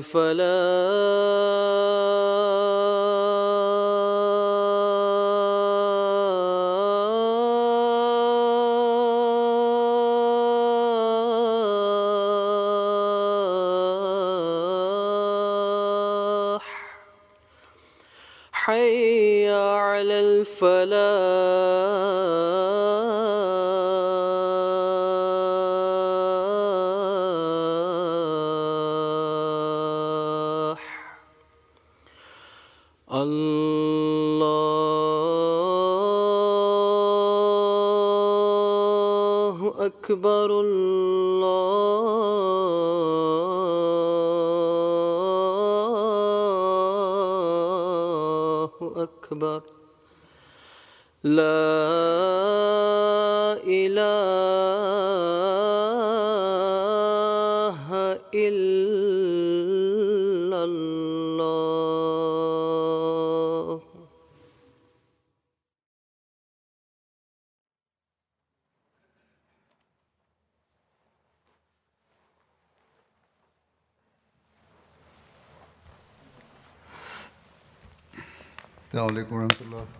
فلا أكبر الله أكبر. لا Assalamu alaikum wa rahmatullah.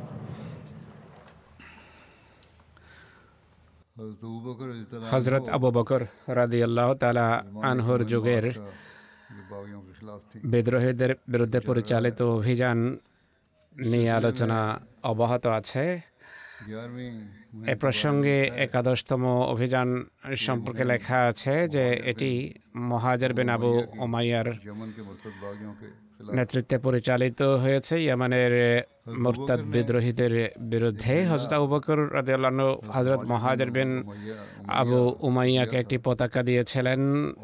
হজরত আবু বকর রাদিয়াল্লাহ তালা আনহর যুগের বিদ্রোহীদের বিরুদ্ধে পরিচালিত অভিযান নিয়ে আলোচনা অব্যাহত আছে। এ প্রসঙ্গে একাদশতম অভিযান সম্পর্কে লেখা আছে যে এটি মহাজের বিন আবু ওমাইয়ার নেতৃত্বে পরিচালিত হয়েছে ইয়ামানের মোরতাদ বিদ্রোহীদের বিরুদ্ধে। হজরত আবু বকর রাদিয়াল্লাহু হজরত মহাজের বিন আবু উমাইয়াকে একটি পতাকা দিয়েছিলেন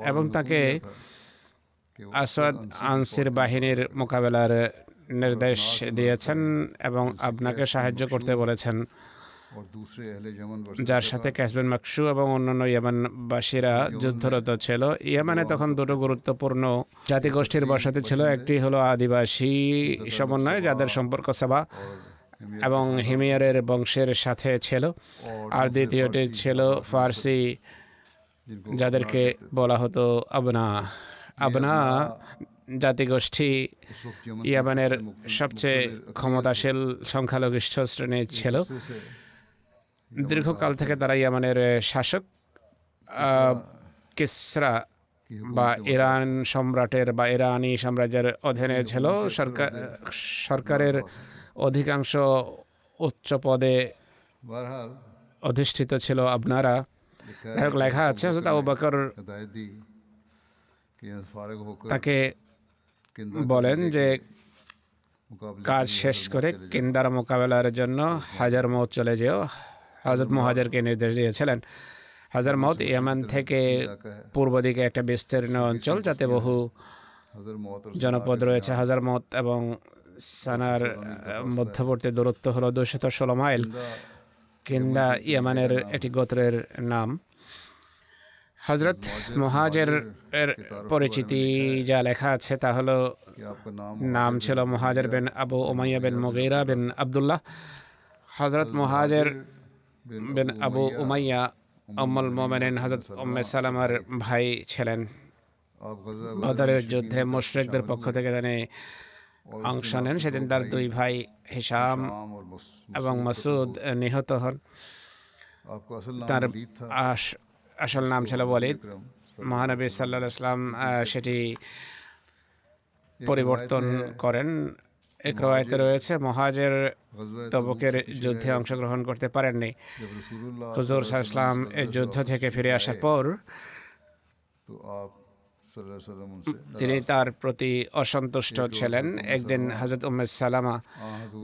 এবং তাকে আসাদ আনসির বাহিনীর মোকাবেলার নির্দেশ দিয়েছেন এবং আপনাকে সাহায্য করতে বলেছেন। যার সাথে ক্যাসবেন মাকসু এবং অন্যান্য ইয়ামানবাসীরা যুদ্ধরত ছিল। ইয়ামানে তখন দুটো গুরুত্বপূর্ণ জাতিগোষ্ঠীর বসতি ছিল। একটি হলো আদিবাসী সমন্বয় যাদের সম্পর্ক সভা এবং হিমিয়ারের বংশের সাথে ছিল। আর দ্বিতীয়টি ছিল ফার্সি যাদেরকে বলা হতো আবনা। আবনা জাতিগোষ্ঠী ইয়ামানের সবচেয়ে ক্ষমতাশীল সংখ্যালঘিষ্ঠ শ্রেণি ছিল। দীর্ঘকাল থেকে তারা ইয়ামানের শাসক কেসরা? বা ইরান সম্রাটের বা ইরানি সাম্রাজ্যের অধীনে ছিল সরকার সরকারের অধিকাংশ উচ্চ পদে অধিষ্ঠিত ছিল আপনারা লেখা আছে তাকে বলেন যে কাজ শেষ করে কিন্দার মোকাবেলার জন্য হাজার মৌ চলে যেও। হজরত মুহাজারকে নির্দেশ দিয়েছিলেন। হাজার মত ইয়ামান থেকে পূর্ব দিকে একটা বিস্তীর্ণ অঞ্চল যাতে বহু জনপদ রয়েছে। হাজার মত এবং সানার মধ্যবর্তী দূরত্ব হলো দুশত ষোলো মাইল। কিন্দা ইয়ামানের একটি গোত্রের নাম। হজরত মহাজের পরিচিতি যা লেখা আছে তা হলো নাম ছিল মহাজের বিন আবু ওমাইয়া বিন মুগিরা বিন আবদুল্লাহ। হজরত মহাজের বিন আবু উমাইয়া অম্মল মোমেনেন হজরত উম্মে সালামার ভাই ছিলেন। বদরের যুদ্ধে মোশরেকদের পক্ষ থেকে তিনি অংশ নেন। সেদিন তার দুই ভাই হিসাম এবং মাসুদ নিহত হন। তার আসল নাম ছিল বলিদ মহানবী সাল্লাহ সেটি পরিবর্তন করেন। ক্রয়াতে রয়েছে মহাজের তবুকের যুদ্ধে অংশগ্রহণ করতে পারেননি। হুজুর সাহা ইসলাম যুদ্ধ থেকে ফিরে আসার পর তিনি তার প্রতি অসন্তুষ্ট ছিলেন। একদিন হজরত উম্মে সালামা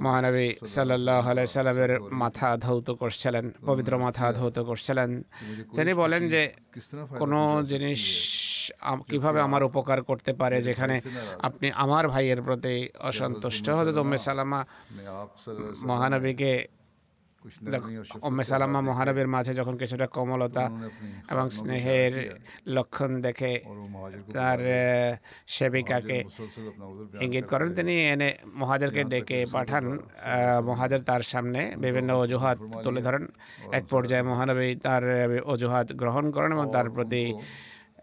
মহানবী সাল্লাহ সাল্লামের মাথা ধৌত করছিলেন পবিত্র মাথা ধৌত করছিলেন। তিনি বলেন যে কোনো জিনিস কীভাবে আমার উপকার করতে পারে যেখানে আপনি আমার ভাইয়ের প্রতি অসন্তুষ্ট। হজরত উম্মে সালামা মহানবীকে অম্মে মহারবের মাঝে যখন কিছুটা কোমলতা এবং স্নেহের লক্ষণ দেখে তার সেবিকাকে ইঙ্গিত করেন তিনি এনে মহাজারকে ডেকে পাঠান মহাজার তার সামনে বিভিন্ন অজুহাত তুলে ধরেন। এক পর্যায়ে মহানবী তার অজুহাত গ্রহণ করেন এবং তার প্রতি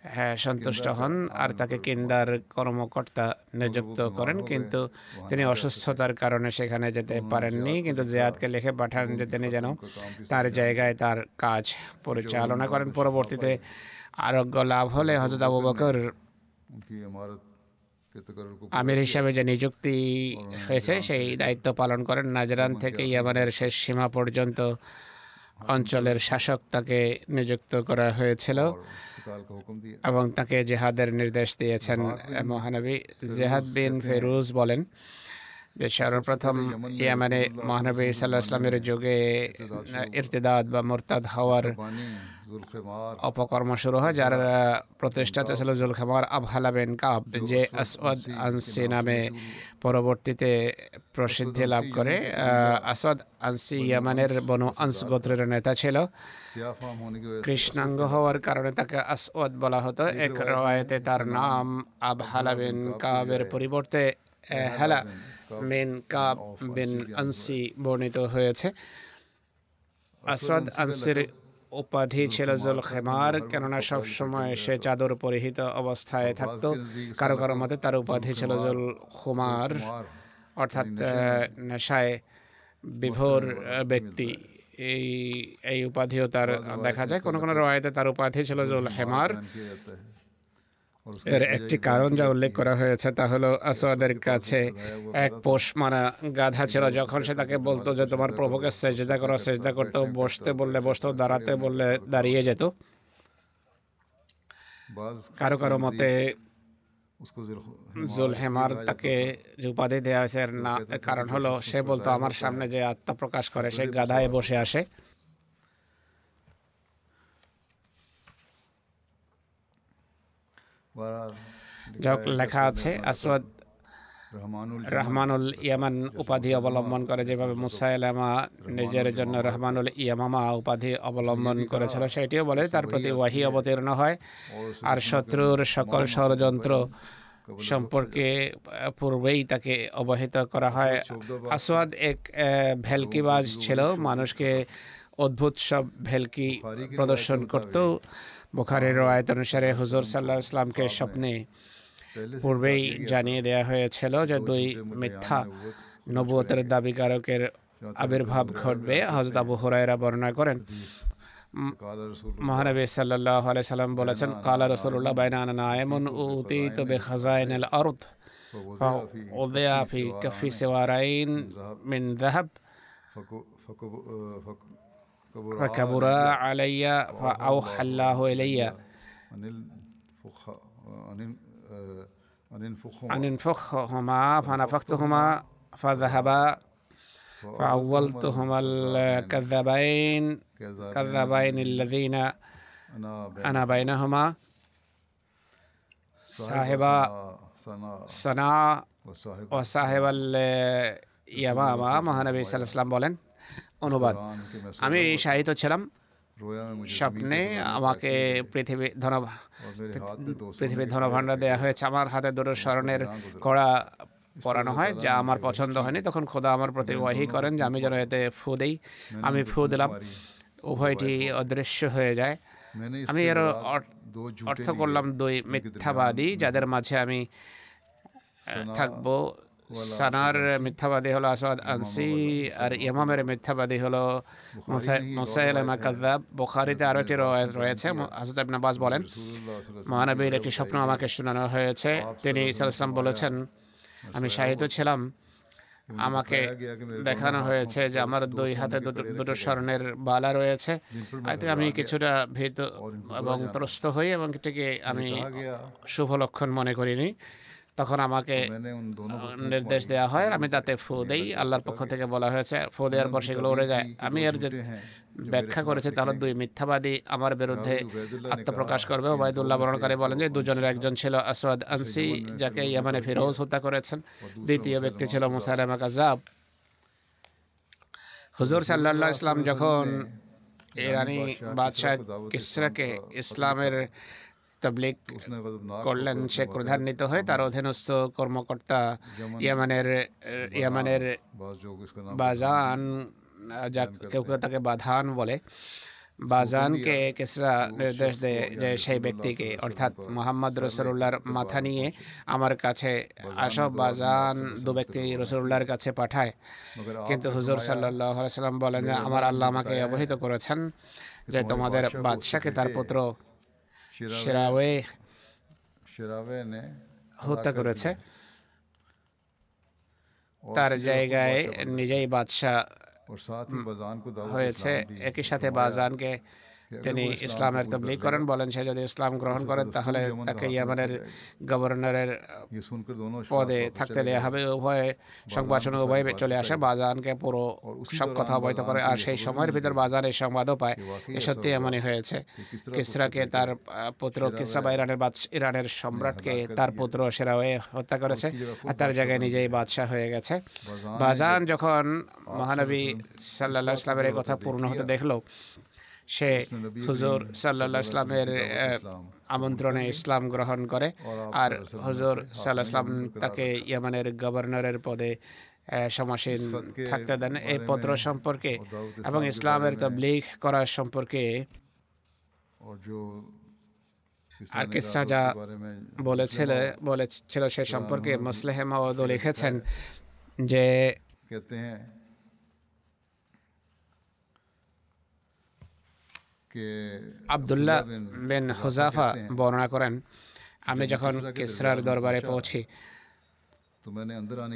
হ্যাঁ, সন্তুষ্ট হন আর তাকে কেন্দার কর্মকর্তা নিযুক্ত করেন। কিন্তু তিনি অসুস্থতার কারণে সেখানে যেতে পারেননি। কিন্তু জিয়াদকে লিখে পাঠান যে তিনি যেন তার জায়গায় তার কাজ পরিচালনা করেন। পরবর্তীতে আরোগ্য লাভ হলে হজরত আবু বকর আমির হিসাবে যে নিযুক্তি হয়েছে সেই দায়িত্ব পালন করেন। নাজরান থেকে ইয়ামানের শেষ সীমা পর্যন্ত অঞ্চলের শাসক তাকে নিযুক্ত করা হয়েছিল। এবং তাকে জেহাদের নির্দেশ দিয়েছেন মহানবী জেহাদ বিন ফেরুজ বলেন যে সর্বপ্রথম ইয়ামানে মহানবী সাল্লাহ ইসলামের যুগে ইরতেদাদ বা মোরতাদ হওয়ার অপকর্ম শুরু হয়, যার প্রতিষ্ঠাতা ছিল জুলখেমার আবহালা বেন কাব, যে আসওয়াদ আনসি নামে পরবর্তীতে প্রসিদ্ধি লাভ করে। আসওয়াদ আনসি ইয়ামানের বনু আনস গোত্রের নেতা ছিল। কৃষ্ণাঙ্গ হওয়ার কারণে তাকে আসওয়াদ বলা হতো। এক রয়েতে তার নাম আবহালা বেন কাবের পরিবর্তে হালা বিন কাব বিন আনসি বর্ণিত হয়েছে। আসাদ আনসির উপাধি ছিল জুল খেমার কেননা সবসময় সে চাদর পরিহিত অবস্থায় থাকতো। কারও কারও মতে তার উপাধি ছিল জুল খুমার। অর্থাৎ নেশায় বিভোর ব্যক্তি। এই এই উপাধিও তার দেখা যায়। কোনো কোনো রয়েতে তার উপাধি ছিল জুল হেমার এর একটি কারণ যা উল্লেখ করা হয়েছে তা হলো আসওয়াদের কাছে এক পোষ মারা গাধা ছিল, যখন সে তাকে বলতো যে তোমার প্রভুকে সেজদা করো, সেজদা করতো বসতে বললে, বসতো দাঁড়াতে বললে দাঁড়িয়ে যেত। কারও কারও মতে জুলহেমার তাকে যে উপাধি দেওয়া হয়েছে, এর না কারণ হলো সে বলতো, আমার সামনে যে আত্মা প্রকাশ করে, সে গাধায় বসে আসে। লেখা আছে আসওয়াদ রহমানুল ইয়ামান উপাধি অবলম্বন করে যেভাবে মুসাইলামা নিজের জন্য রহমানুল ইয়ামামা উপাধি অবলম্বন করেছিল সেটিও বলে তার প্রতি ওয়াহি অবতীর্ণ হয়। আর শত্রুর সকল ষড়যন্ত্র সম্পর্কে পূর্বেই তাকে অবহিত করা হয়। আসওয়াদ এক ভেলকিবাজ ছিল মানুষকে অদ্ভুত সব ভেলকি প্রদর্শন করতেও বোখারের রায়ত অনুসারে হুজুর সাল্লাহ ইসলামকে স্বপ্নে পূর্বেই জানিয়ে দেয়া হয়েছিল যে দুই মিথ্যা নবুয়তের দাবিকারকের আবির্ভাব ঘটবে। হজরত আবু হুরায়রা বর্ণনা করেন। মহানবী সাল্লাল্লাহু আলাইহি সাল্লাম বলেছেন, কালা রসুল্লাহ বাইনা এমন উতি তবে খাজাইন আল অর্থ ওদেয়া ফি কফি সিওয়ারাইন মিন যাহাব। فكبر علي فأوحى الله إلي عن الفخ عن ال- عن الفخ أن انفخهما فنفختهما فذهبا فأولتهما الكذابين كذا كذابين الذين انا بين أنا بينهما صاحب سنا صنع وصاحب وصاحب ইয়ামামা মহানবী সাল্লাল্লাহু আলাইহি বলেন অনুবাদ। আমি শাহিদ ছিলাম। স্বপ্নে আমাকে পৃথিবী ধন পৃথিবীর ধনভাণ্ডার দেওয়া হয়েছে। আমার হাতে দুটো স্মরণের কড়া পরানো হয় যা আমার পছন্দ হয়নি। তখন খোদা আমার প্রতি ওয়াহি করেন যে আমি যেন এতে ফু দেই। আমি ফু দিলাম। উভয়টি অদৃশ্য হয়ে যায়। আমি এর অর্থ করলাম দুই মিথ্যাবাদী যাদের মাঝে আমি থাকব সানার মিথ্যাবাদী হলো আসাদ আনসি আর ইমামের মিথ্যাবাদী হলো মুসাইল মাকাদ্দাব বোখারিতে আরও একটি রয়েছে আসাদ আবনাবাস বলেন মহানবীর একটি স্বপ্ন আমাকে শোনানো হয়েছে তিনি ইসলাম বলেছেন আমি সাহিত্য ছিলাম। আমাকে দেখানো হয়েছে যে আমার দুই হাতে দুটো স্বর্ণের বালা রয়েছে। আমি কিছুটা ভীত এবং ত্রস্ত হই এবং এটিকে আমি শুভ লক্ষণ মনে করিনি। তখন আমাকে নির্দেশ দেওয়া হয়। আমি তাতে ফু দেই। আল্লাহর পক্ষ থেকে বলা হয়েছে ফু দেওয়ার পর সেগুলো উড়ে যায়। আমি এর যে ব্যাখ্যা করেছি তাহলে দুই মিথ্যাবাদী আমার বিরুদ্ধে আত্মপ্রকাশ করবে। ওবায়দুল্লাহ বর্ণকারী বলেন যে দুজনের একজন ছিল আসওয়াদ আনসি যাকে ইয়ামানে ফিরোজ হত্যা করেছেন। দ্বিতীয় ব্যক্তি ছিল মুসাইলামা কাজাব হুজুর সাল্লাহ ইসলাম যখন ইরানি বাদশাহ কিসরাকে ইসলামের তবলিক করলেন সে ক্রোধান্বিত হয়ে তার অধীনস্থ কর্মকর্তা ইয়ামানের ইয়ামানের বাজান যা কেউ কেউ তাকে বাধান বলে। বাজানকে কেসরা নির্দেশ দেয় যে সেই ব্যক্তিকে অর্থাৎ মোহাম্মদ রসুল্লাহর মাথা নিয়ে আমার কাছে আসব বাজান দু ব্যক্তি রসুল্লাহর কাছে পাঠায়। কিন্তু হুজুর সাল্লাহ সাল্লাম বলেন যে আমার আল্লাহ আমাকে অবহিত করেছেন যে তোমাদের বাদশাকে তার পুত্র সেরাওয়ে হত্যা করেছে। তার জায়গায় নিজেই বাদশাহ হয়েছে। একই সাথে বাজানকে তিনি ইসলামের তবলিগ করেন বলেন সে যদি ইসলাম গ্রহণ করেন তাহলে তাকে ইয়ামানের গভর্নরের পদে থাকতে দেওয়া হবে উভয়ে সংবাদ শুনে উভয় চলে আসে বাজানকে পুরো সব কথা অবহিত করে। আর সেই সময়ের ভিতর বাজার এই সংবাদও পায় এ সত্যি এমনই হয়েছে। কিসরাকে তার পুত্র কিসরা বা ইরানের ইরানের সম্রাটকে তার পুত্র সেরা হয়ে হত্যা করেছে আর তার জায়গায় নিজেই বাদশাহ হয়ে গেছে। বাজান যখন মহানবী সাল্লাহ ইসলামের এই কথা পূর্ণ হতে দেখল সে হুজুর সাল্লাহ ইসলামের আমন্ত্রণে ইসলাম গ্রহণ করে। আর হুজুর সাল্লাহ ইসলাম তাকে ইয়ামানের গভর্নরের পদে সমাসীন থাকতে দেন। এই পত্র সম্পর্কে এবং ইসলামের তবলিগ করার সম্পর্কে আর কিসরা যা বলেছিল বলেছিল সে সম্পর্কে মুসলেহ মাওয়াদ লিখেছেন যে আবদুল্লাহ বিন হুজাফা বর্ণনা করেন আমি যখন কেসরার দরবারে পৌঁছি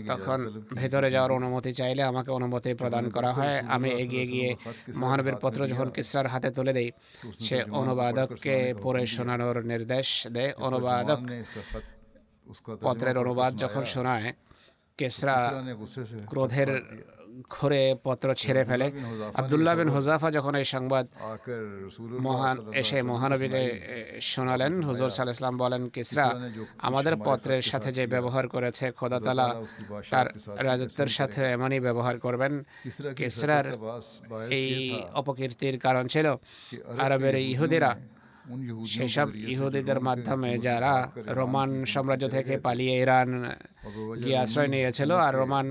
তখন ভেতরে যাওয়ার অনুমতি চাইলে আমাকে অনুমতি প্রদান করা হয় আমি এগিয়ে গিয়ে মহানবীর পত্র যখন কিসরার হাতে তুলে দেই সে অনুবাদককে পড়ে শোনানোর নির্দেশ দেয় অনুবাদক পত্রের অনুবাদ যখন শোনায় কেসরা ক্রোধের ঘরে পত্র ছেড়ে ফেলে। আবদুল্লাহ বিন হুজাফা যখন এই সংবাদ মহান এসে মহানবীকে শোনালেন। হুজুর সাল ইসলাম বলেন কিসরা আমাদের পত্রের সাথে যে ব্যবহার করেছে খোদাতালা তার রাজত্বের সাথে এমনই ব্যবহার করবেন। কিসরার এই অপকীর্তির কারণ ছিল আরবের ইহুদিরা। সেসব ইহুদিদের মাধ্যমে যারা রোমান সাম্রাজ্য থেকে পালিয়ে ইরান গিয়ে আশ্রয় নিয়েছিল আর রোমান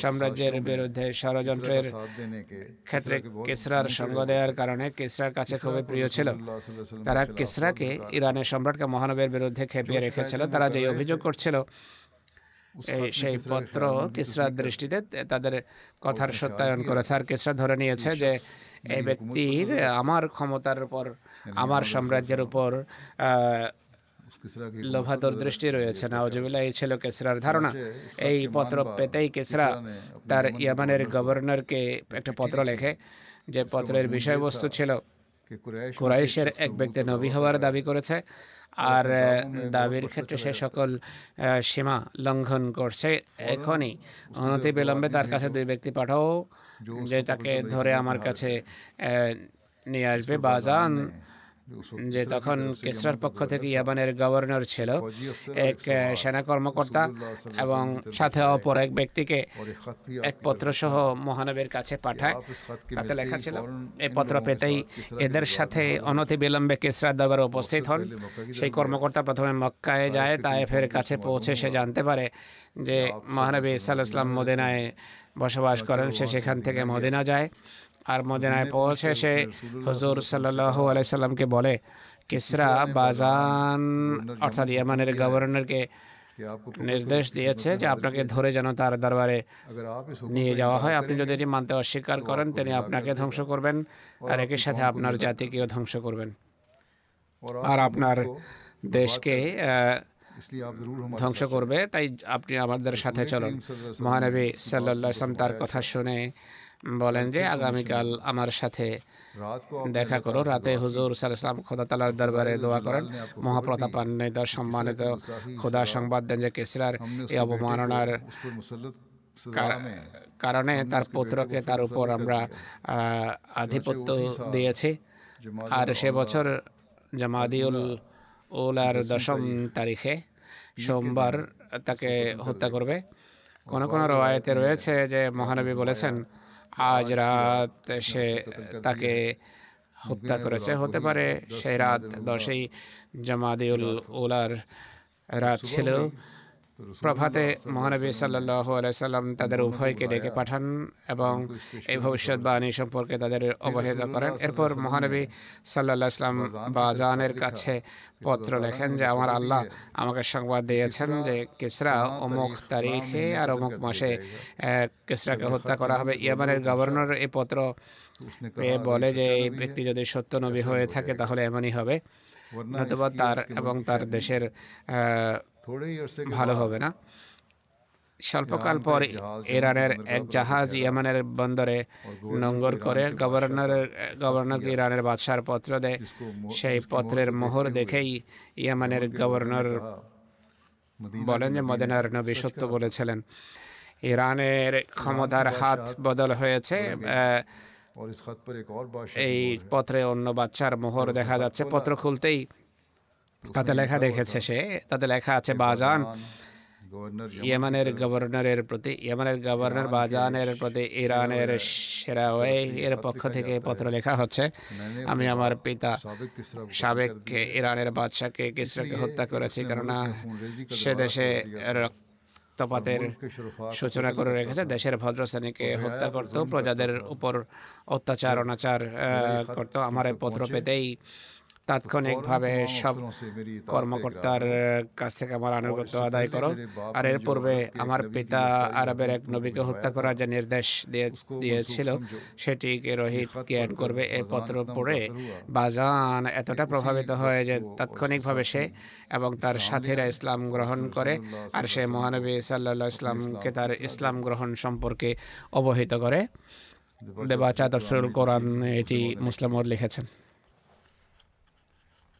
সাম্রাজ্যের বিরুদ্ধে ষড়যন্ত্রের ক্ষেত্রে কেসরার সঙ্গ দেওয়ার কারণে কেসরার কাছে খুবই প্রিয় ছিল। তারা কেসরাকে ইরানের সম্রাটকে মহানবের বিরুদ্ধে খেপিয়ে রেখেছিল। তারা যে অভিযোগ করছিল সেই পত্র কেসরার দৃষ্টিতে তাদের কথার সত্যায়ন করেছে। আর কেসরা ধরে নিয়েছে যে এই ব্যক্তির আমার ক্ষমতার উপর আমার সাম্রাজ্যের উপর লোভাতুর দৃষ্টি রয়েছে নাওজবিল্লা এই ছিল কেসরার ধারণা এই পত্র পেতেই কেসরা তার ইয়ামানের গভর্নরকে একটা পত্র লেখে যে পত্রের বিষয়বস্তু ছিল কুরাইশের এক ব্যক্তি নবী হওয়ার দাবি করেছে আর দাবির ক্ষেত্রে সে সকল সীমা লঙ্ঘন করছে এখনই অনতি বিলম্বে তার কাছে দুই ব্যক্তি পাঠাও যে তাকে ধরে আমার কাছে নিয়ে আসবে বাজান যে তখন কেসরার পক্ষ থেকে ইয়াবানের গভর্নর ছিল এক সেনা কর্মকর্তা এবং সাথে অপর এক ব্যক্তিকে এক পত্র সহ মহানবের কাছে পাঠায়। তাতে লেখা ছিল এই পত্র পেতেই এদের সাথে অনতি বিলম্বে কেসরার দরবারে উপস্থিত হন। সেই কর্মকর্তা প্রথমে মক্কায় যায় তায়েফের কাছে পৌঁছে সে জানতে পারে যে মহানবী ইসাল্লাহ ইসলাম মদিনায় বসবাস করেন সে সেখান থেকে মদিনা যায়। আর মদিনায় পৌঁছে সে হজুর সাল্লাহ আলাইসাল্লামকে বলে কিসরা বাজান অর্থাৎ ইয়ামানের গভর্নরকে নির্দেশ দিয়েছে যে আপনাকে ধরে যেন তার দরবারে নিয়ে যাওয়া হয়। আপনি যদি এটি মানতে অস্বীকার করেন তিনি আপনাকে ধ্বংস করবেন আর একই সাথে আপনার জাতিকেও ধ্বংস করবেন। আর আপনার দেশকে ধ্বংস করবে। তাই আপনি আমাদের সাথে চলুন। মহানবী সাল্লাহ তার কথা শুনে বলেন যে আগামীকাল আমার সাথে দেখা করো। রাতে হুজুর সালাম খোদা তালার দরবারে দোয়া করেন। মহাপ্রতাপ মহাপ্রতাপান্বিত সম্মানিত খোদা সংবাদ দেন যে কেসরার এই অবমাননার কারণে তার পুত্রকে তার উপর আমরা আধিপত্য দিয়েছি। আর সে বছর জামাদিউল উলার দশম তারিখে। সোমবার তাকে হত্যা করবে। কোনো কোনো রওয়ায়তে রয়েছে যে মহানবী বলেছেন আজ রাত সে তাকে হত্যা করেছে। হতে পারে সেই রাত দশই জামাদিউল উলার রাত ছিল। প্রভাতে মহানবী সাল্লাহ আলাইসাল্লাম তাদের উভয়কে ডেকে পাঠান এবং এই ভবিষ্যৎবাণী সম্পর্কে তাদের অবহিত করেন। এরপর মহানবী সাল্লাহ ইসলাম বাজানের কাছে পত্র লেখেন যে আমার আল্লাহ আমাকে সংবাদ দিয়েছেন যে কেসরা অমুক তারিখে আর অমুক মাসে কেসরাকে হত্যা করা হবে। ইয়ামানের গভর্নর এই পত্র বলে যে এই ব্যক্তি যদি সত্য নবী হয়ে থাকে তাহলে এমনই হবে। নতুবা তার এবং তার দেশের ভালো হবে না? স্বল্পকাল পর ইরানের এক জাহাজ ইয়েমানের বন্দরে নোঙ্গর করে গভর্নরের গভর্নরকে ইরানের বাদশার পত্র দেয়। সেই পত্রের মোহর দেখেই ইয়েমানের গভর্নর বলেন যে মদিনার নবী সত্য বলেছিলেন। ইরানের ক্ষমতার হাত বদল হয়েছে এই পত্রে অন্য বাচ্চার মোহর দেখা যাচ্ছে। পত্র খুলতেই তাতে লেখা দেখেছে সে তাতে লেখা আছে বাজান। ইয়েমানের গভর্নরের প্রতি ইয়েমানের গভর্নর বাজানের প্রতি ইরানের সেরা এর পক্ষ থেকে পত্র লেখা হচ্ছে। আমি আমার পিতা সাবেক ইরানের বাদশাহকে কিসরাকে হত্যা করেছি কেননা সে দেশে রক্তপাতের সূচনা করে রেখেছে দেশের ভদ্র শ্রেণীকে হত্যা করত প্রজাদের উপর অত্যাচার অনাচার করত। আমার পত্র পেতেই তাৎক্ষণিকভাবে সব কর্মকর্তার কাছ থেকে আমার আনুগত্য আদায় করো। আর এর পূর্বে আমার পিতা আরবের এক নবীকে হত্যা করার যে নির্দেশ দিয়েছিল সেটিকে রোহিত জ্ঞান করবে। এই পত্র পড়ে বাজান এতটা প্রভাবিত হয় যে তাৎক্ষণিকভাবে সে এবং তার সাথীরা ইসলাম গ্রহণ করে আর সে মহানবী সাল্লা ইসলামকে তার ইসলাম গ্রহণ সম্পর্কে অবহিত করে। দেবাচাদ কোরআন এটি মুসলামর লিখেছেন।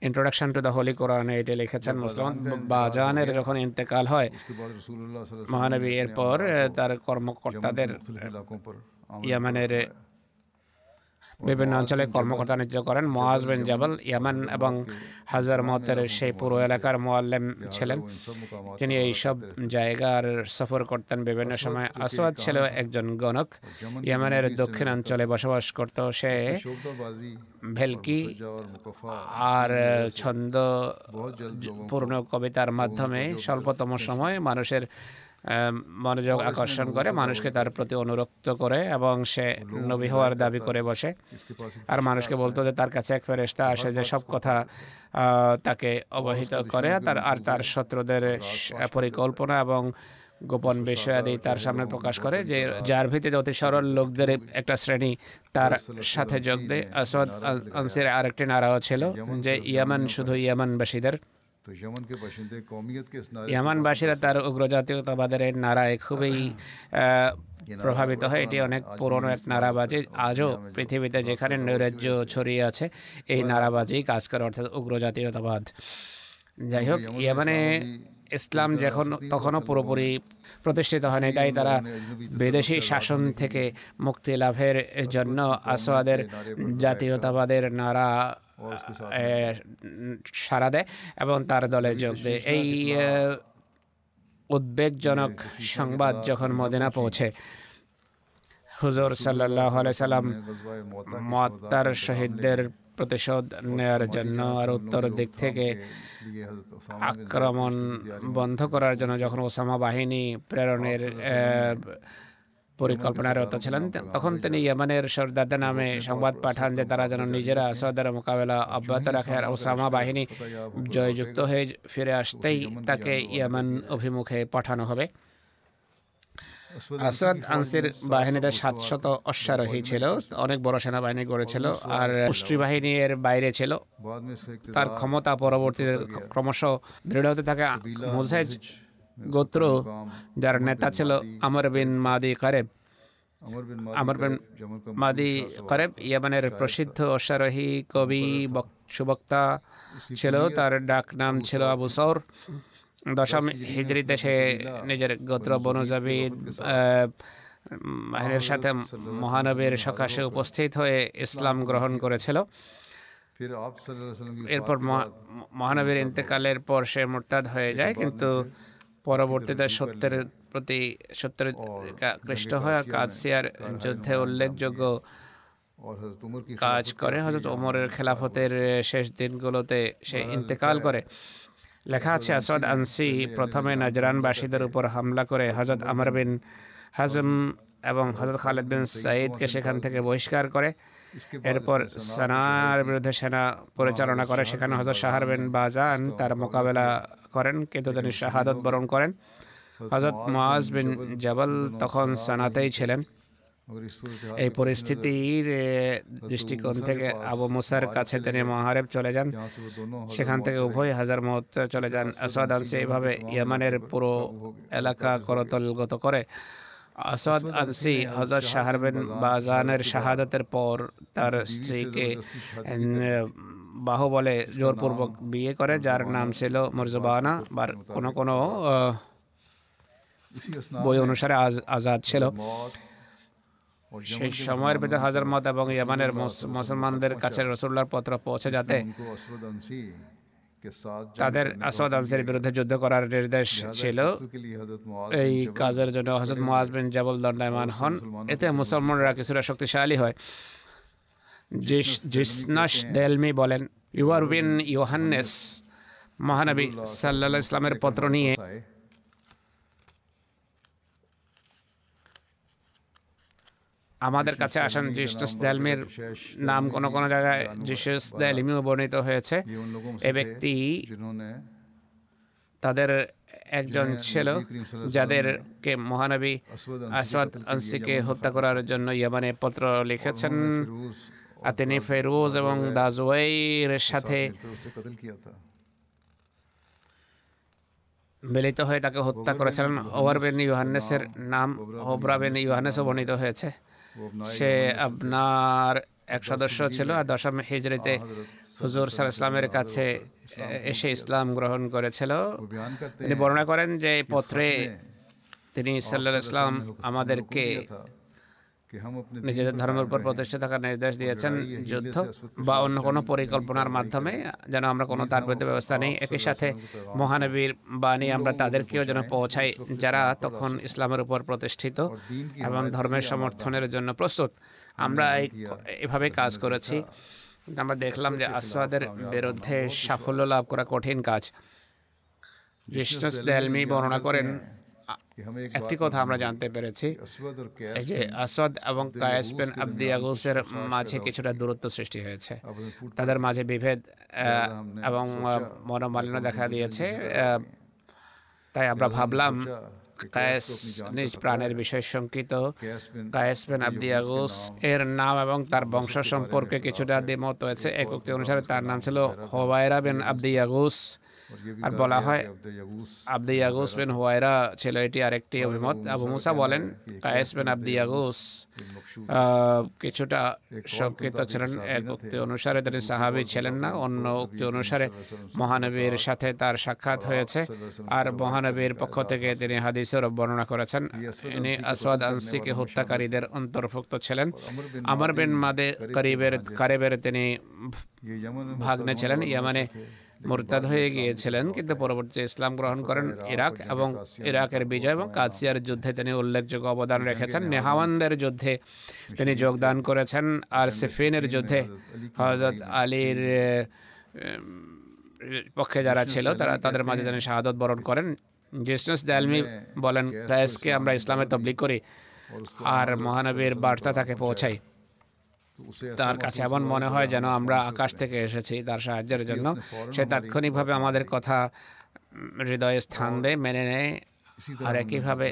Introduction to the holy Quran এটা লিখেছেন মুসলমান বাজানের যখন ইন্তেকাল হয় মহানবী এরপর তার কর্মকর্তাদের ইয়ামানের বিভিন্ন অঞ্চলে কর্মকর্তা নিযুক্ত করেন। মোয়াজ বিন জাবাল ইয়ামান এবং হাজার মতের সেই পুরো এলাকার মোয়াল্লেম ছিলেন। তিনি এই সব জায়গার সফর করতেন বিভিন্ন সময়। আসওয়াদ ছিল একজন গণক। ইয়ামানের দক্ষিণাঞ্চলে বসবাস করত সে ভেলকি আর ছন্দ পূর্ণ কবিতার মাধ্যমে স্বল্পতম সময়ে মানুষের মনোযোগ আকর্ষণ করে মানুষকে তার প্রতি অনুরক্ত করে এবং সে নবী হওয়ার দাবি করে বসে। আর মানুষকে বলতো যে তার কাছে এক ফেরেস্তা আসে যে সব কথা তাকে অবহিত করে। তার আর তার শত্রুদের পরিকল্পনা এবং গোপন বিষয়াদি তার সামনে প্রকাশ করে যে যার ভিত্তিতে অতি সরল লোকদের একটা শ্রেণি তার সাথে যোগ দেয়। আসদ আনসির আরেকটি নারাও ছিল যে ইয়ামান শুধু ইয়ামানবাসীদের ইয়ামানবাসীরা তার উগ্রজাতীয়তাবাদের নারায় খুবই প্রভাবিত হয়। এটি অনেক পুরনো এক নারাবাজি। আজও পৃথিবীতে যেখানে নৈরাজ্য ছড়িয়ে আছে এই নারাবাজি কাজ করে অর্থাৎ উগ্রজাতীয়তাবাদ যাই হোক ইয়ামানে ইসলাম যখন তখনও পুরোপুরি প্রতিষ্ঠিত হয়নি তাই তারা বিদেশি শাসন থেকে মুক্তি লাভের জন্য আসওয়াদের জাতীয়তাবাদের নারা সাড়া দেয় uh, এবং তার দলে যোগ দেয়। এই uh, উদ্বেগজনক সংবাদ যখন মদিনা পৌঁছে। হুজুর সাল্লাহ সাল্লাম মত্তার শহীদদের প্রতিশোধ নেওয়ার জন্য আর উত্তর দিক থেকে আক্রমণ বন্ধ করার জন্য যখন ওসামা বাহিনী প্রেরণের পরিকল্পনারত ছিলেন তখন তিনি ইয়েমেনের সরদাদা নামে সংবাদ পাঠান যে তারা যেন নিজেরা সৌদার মোকাবেলা অব্যাহত রাখে আর ওসামা বাহিনী জয়যুক্ত হয়ে ফিরে আসতেই তাকে ইয়েমেন অভিমুখে পাঠানো হবে। আসাদ আনসির বাহিনীতে সাতশত অশ্বারোহী ছিল, অনেক বড় সেনাবাহিনী গড়েছিল আর পুষ্টি বাহিনী এর বাইরে ছিল। তার ক্ষমতা পরবর্তীতে ক্রমশ দৃঢ় হতে থাকে। মুজাহিদ গোত্র যার নেতা ছিল আমর বিন মাদি কারেব আমর বিন মাদি কারেব ইয়েমানের প্রসিদ্ধ অশ্বারোহী কবি সুবক্তা ছিল তার ডাক নাম ছিল আবু সৌর দশম হিজড়ি সে নিজের গোত্র বনজাবিদ বাহিনীর সাথে মহানবীর সকাশে উপস্থিত হয়ে ইসলাম গ্রহণ করেছিল। এরপর মহানবীর ইন্তেকালের পর সে মোরতাদ হয়ে যায় কিন্তু পরবর্তীতে সত্যের প্রতি সত্যের আকৃষ্ট আর কাদসিয়ার যুদ্ধে উল্লেখযোগ্য কাজ করে হজরত ওমরের খেলাফতের শেষ দিনগুলোতে সে ইন্তেকাল করে। লেখা আছে আসাদ আনসি প্রথমে নজরানবাসীদের উপর হামলা করে হযরত আমর বিন হাজম এবং হযরত খালিদ বিন সাঈদকে সেখান থেকে বহিষ্কার করে। এরপর সানার বিরুদ্ধে সেনা পরিচালনা করে সেখানে হজরত শাহার বিন বাজান তার মোকাবেলা করেন কিন্তু তিনি শাহাদত বরণ করেন। হজরত মাজ বিন জবল তখন সানাতেই ছিলেন। এই পরিস্থিতির দৃষ্টিকোণ থেকে আবু মুসার কাছে তিনি মহারেব চলে যান। সেখান থেকে উভয় হাজার মত চলে যান। আসাদ আনসি এইভাবে ইয়ামানের পুরো এলাকা করতলগত করে। আসাদ আনসি হজরত শাহরবেন বাজানের শাহাদাতের পর তার স্ত্রীকে বাহুবলে জোরপূর্বক বিয়ে করে, যার নাম ছিল মর্জবানা বা কোনো কোনো বই অনুসারে আজাদ ছিল। সেই সময়ের ভিতরে হাজার মত এবং ইয়ামানের মুসলমানদের কাছে রসুল্লার পত্র পৌঁছে যাতে তাদের আসাদের বিরুদ্ধে যুদ্ধ করার নির্দেশ ছিল। এই কাজের জন্য হজরত মোয়াজ বিন জাবল দণ্ডায়মান হন। এতে মুসলমানরা কিছুটা শক্তিশালী হয়। জিসনাস দেলমি বলেন ইউয়ার বিন ইউহান্নেস মহানবী সাল্লাহ ইসলামের পত্র নিয়ে আমাদের কাছে আসেন জিসুস দেলমির নাম কোন কোন জায়গায় জিসুস দেলমিও বর্ণিত হয়েছে। এ ব্যক্তি তাদের একজন ছিল যাদেরকে মহানবী আসাদ আনসিকে হত্যা করার জন্য ইয়ামানে পত্র লিখেছেন। তিনি ফেরোজ এবং দাজওয়ের সাথে মিলিত হয়ে তাকে হত্যা করেছিলেন। ওভারবেন ইউহান্নেসের নাম ওবরা বেন ইউহান্নেসও বর্ণিত হয়েছে। সে আপনার এক সদস্য ছিল আর দশম হিজড়িতে হুজুর সাল ইসলামের কাছে এসে ইসলাম গ্রহণ করেছিল। তিনি বর্ণনা করেন যে পত্রে তিনি সাল্লাহ ইসলাম আমাদেরকে নিজেদের ধর্মের উপর প্রতিষ্ঠিত থাকার নির্দেশ দিয়েছেন যুদ্ধ বা অন্য কোনো পরিকল্পনার মাধ্যমে যেন আমরা কোনো তার বিরুদ্ধে ব্যবস্থা নেই একই সাথে মহানবীর বাণী আমরা তাদেরকেও যেন পৌঁছাই যারা তখন ইসলামের উপর প্রতিষ্ঠিত এবং ধর্মের সমর্থনের জন্য প্রস্তুত আমরা এভাবে কাজ করেছি আমরা দেখলাম যে আসাদের বিরুদ্ধে সাফল্য লাভ করা কঠিন কাজ বিষ্ণু দেলমি বর্ণনা করেন একটি কথা আমরা জানতে পেরেছি যে আসাদ এবং কায়াস বিন আবদিয়াগুসের মাঝে কিছুটা দূরত্ব সৃষ্টি হয়েছে। তাদের মাঝে বিভেদ এবং মনোমালিন্য দেখা দিয়েছে তাই আমরা ভাবলাম কায়েস নিজ প্রাণের বিষয় শঙ্কিত। কায়েস বিন আবদিয়াগুস এর নাম এবং তার বংশ সম্পর্কে কিছুটা দ্বিমত হয়েছে। একটি অনুসারে তার নাম ছিল হোবায়রা বিন আবদিয়াগুস আর বলা হয় আবদে ইয়াগুস বিন হুয়াইরা ছিল এটি আরেকটি অভিমত। আবু মুসা বলেন কায়েস বিন আবদি ইয়াগুস কিছুটা সংকেত ছিলেন। এক উক্তি অনুসারে তিনি সাহাবি ছিলেন না অন্য উক্তি অনুসারে মহানবীর সাথে তার সাক্ষাৎ হয়েছে। আর মহানবীর পক্ষ থেকে তিনি হাদিসের বর্ণনা করেছেন। ইনি আসওয়াদ আনসিকে হত্যাকারীদের অন্তর্ভুক্ত ছিলেন। আমর বিন মাদে কারিবের কারেবের তিনি ভাগ্নে ছিলেন। ইয়ামানে মোরতাদ হয়ে গিয়েছিলেন, কিন্তু পরবর্তী ইসলাম গ্রহণ করেন ইরাক এবং ইরাকের বিজয় এবং কাসিয়ার যুদ্ধে তিনি উল্লেখযোগ্য অবদান রেখেছেন। নেহাওয়ানদের যুদ্ধে তিনি যোগদান করেছেন, আর সিফিনের যুদ্ধে হজরত আলীর পক্ষে যারা ছিল, তারা তাদের মাঝে তিনি শাহাদত বরণ করেন। জেসনাস দালমি বলেন কায়েসকে আমরা ইসলামে তবলিক করি, আর মহানবীর বার্তা তাকে পৌঁছাই। তার কাছে এমন মনে হয় যেন আমরা আকাশ থেকে এসেছি তার সাহায্যের জন্য। সে তাৎক্ষণিকভাবে আমাদের কথা হৃদয়ে স্থান দেয় মেনে নেয়। আর একইভাবে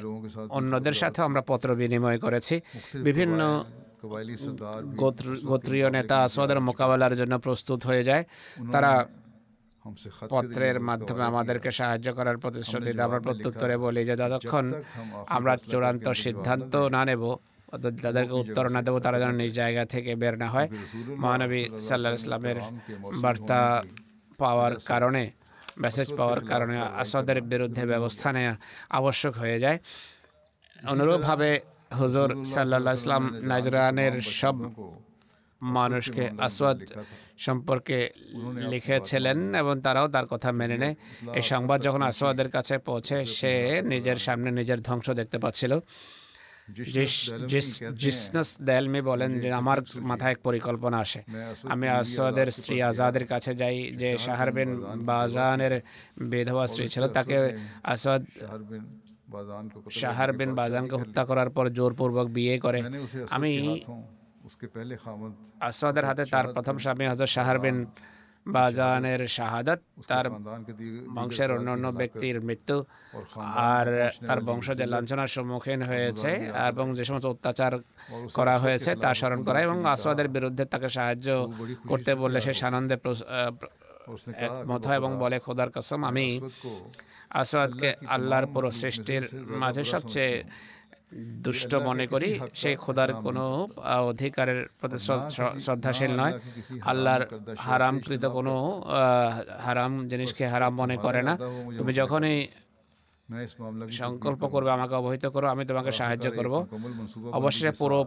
অন্যদের সাথে আমরা পত্র বিনিময় করেছি। বিভিন্ন গোত্রীয় নেতা আসাদের মোকাবেলার জন্য প্রস্তুত হয়ে যায়। তারা পত্রের মাধ্যমে আমাদেরকে সাহায্য করার প্রতিশ্রুতি আমরা প্রত্যুত্তরে বলি যে যতক্ষণ আমরা চূড়ান্ত সিদ্ধান্ত না নেব যাদেরকে উত্তর না দেবো তারা যেন নিজ জায়গা থেকে বের না হয়। মহানবী সাল্লাহ ইসলামের বার্তা পাওয়ার কারণে মেসেজ পাওয়ার কারণে আসাদের বিরুদ্ধে ব্যবস্থা নেওয়া আবশ্যক হয়ে যায়। অনুরূপভাবে হুজুর সাল্লাহ ইসলাম নাজরানের সব মানুষকে আসওয়াদ সম্পর্কে লিখেছিলেন এবং তারাও তার কথা মেনে নেয়। এই সংবাদ যখন আসওয়াদের কাছে পৌঁছে সে নিজের সামনে নিজের ধ্বংস দেখতে পাচ্ছিল। জিসনাস দেল বলেন যে আমার মাথায় এক পরিকল্পনা আসে। আমি আসওয়াদের স্ত্রী আজাদের কাছে যাই যে শাহর বাজানের বেধবা স্ত্রী ছিল তাকে আসওয়াদ শাহর বিন বাজানকে হত্যা করার পর জোরপূর্বক বিয়ে করে। আমি আসওয়াদের হাতে তার প্রথম স্বামী হজরত শাহর বিন বাজানের শাহাদত তার বংশের অন্যান্য ব্যক্তির মৃত্যু আর তার বংশদের লাঞ্ছনার সম্মুখীন হয়েছে এবং যে সমস্ত অত্যাচার করা হয়েছে তা স্মরণ করা এবং আসওয়াদের বিরুদ্ধে তাকে সাহায্য করতে বললে সে সানন্দে মথা এবং বলে খোদার কাসম আমি আসওয়াদকে আল্লাহর পুরো সৃষ্টির মাঝে সবচেয়ে দুষ্ট মনে করি সে খোদার কোনো অধিকারের প্রতি শ্রদ্ধাশীল নয়। আল্লাহর হারামকৃত কোনো হারাম জিনিসকে হারাম মনে করে না। তুমি যখনই সংকল্প করবে আমাকে অবহিত করো আমি তোমাকে সাহায্য করব। অবশেষে পুরো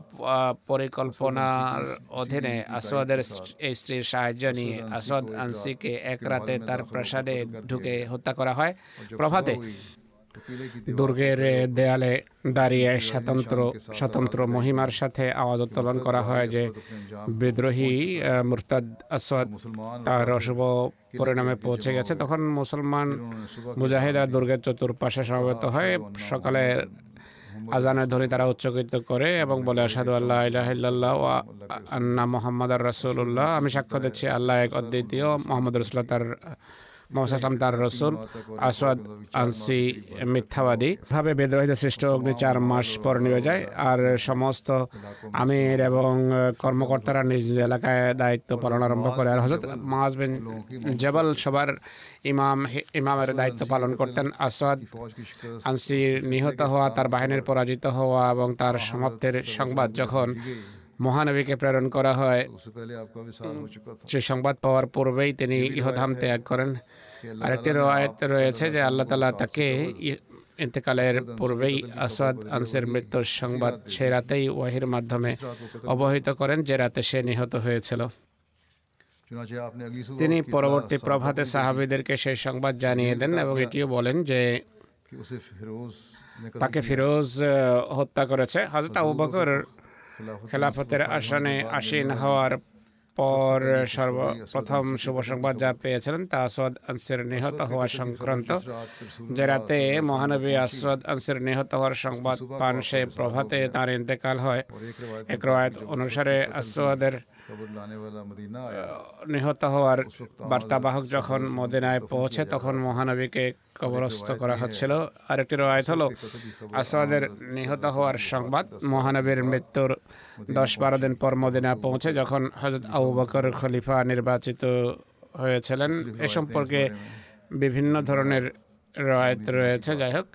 পরিকল্পনার অধীনে আসওয়াদের এই স্ত্রীর সাহায্য নিয়ে আসওয়াদ আনসিকে এক রাতে তার প্রসাদে ঢুকে হত্যা করা হয়। প্রভাতে দুর্গের দেয়ালে দাঁড়িয়ে স্বতন্ত্র স্বতন্ত্র মহিমার সাথে আওয়াজ উত্তোলন করা হয় যে বিদ্রোহী মুরতাদ আসাদ তার অশুভ পরিণামে পৌঁছে গেছে। তখন মুসলমান মুজাহিদরা দুর্গের চতুর্পাশে সমবেত হয় সকালে আজানের ধ্বনি তারা উচ্চকিত করে এবং বলে আসাদু আল্লাহ ইল্লাল্লাহ আন্না মোহাম্মদ আর রাসূলুল্লাহ। আমি সাক্ষ্য দিচ্ছি, আল্লাহ এক অদ্বিতীয় মোহাম্মদ রসুল্লাহ তার মোহাম্মদ তার রসুল আসাদ আনসি মিথ্যাবাদী। ভাবে বেদরহিত শ্রেষ্ঠ অগ্নি চার মাস পর নিয়ে যায় আর সমস্ত আমির এবং কর্মকর্তারা নিজ এলাকায় দায়িত্ব পালন আরম্ভ করে। আর হজরত মাহাজ বিন সবার ইমাম ইমামের দায়িত্ব পালন করতেন। আসাদ আনসির নিহত হওয়া, তার বাহিনীর পরাজিত হওয়া এবং তার সমাপ্তের সংবাদ যখন মহানবীকে প্রেরণ করা হয়, সে সংবাদ পাওয়ার পূর্বেই তিনি ইহধাম ত্যাগ করেন। আরেকটি রয়েত রয়েছে যে আল্লাহ তালা তাকে ইন্তেকালের পূর্বেই আসাদ আনসের মৃত্যুর সংবাদ সেই রাতেই ওয়াহির মাধ্যমে অবহিত করেন যে রাতে সে নিহত হয়েছিল। তিনি পরবর্তী প্রভাতে সাহাবিদেরকে সেই সংবাদ জানিয়ে দেন এবং এটিও বলেন যে তাকে ফিরোজ হত্যা করেছে। হজরত আবু বকর খেলাফতের আসনে আসীন হওয়ার পর সর্বপ্রথম শুভ সংবাদ যা পেয়েছিলেন তা আসওয়াদ আনসির নিহত হওয়া সংক্রান্ত। যে রাতে মহানবী আসওয়াদ আনসির নিহত হওয়ার সংবাদ পান সে প্রভাতে তাঁর ইন্তেকাল হয়। এক রায়ত অনুসারে আসওয়াদের নিহত হওয়ার বার্তাবাহক যখন মদিনায় পৌঁছে তখন মহানবীকে কবরস্থ করা হচ্ছিল। আরেকটি রায়ত হলো আসাদের নিহত হওয়ার সংবাদ মহানবীর মৃত্যুর দশ বারো দিন পর মদিনা পৌঁছে যখন হজরত আবু বকর খলিফা নির্বাচিত হয়েছিলেন এ সম্পর্কে বিভিন্ন ধরনের রায়ত রয়েছে। যাই হোক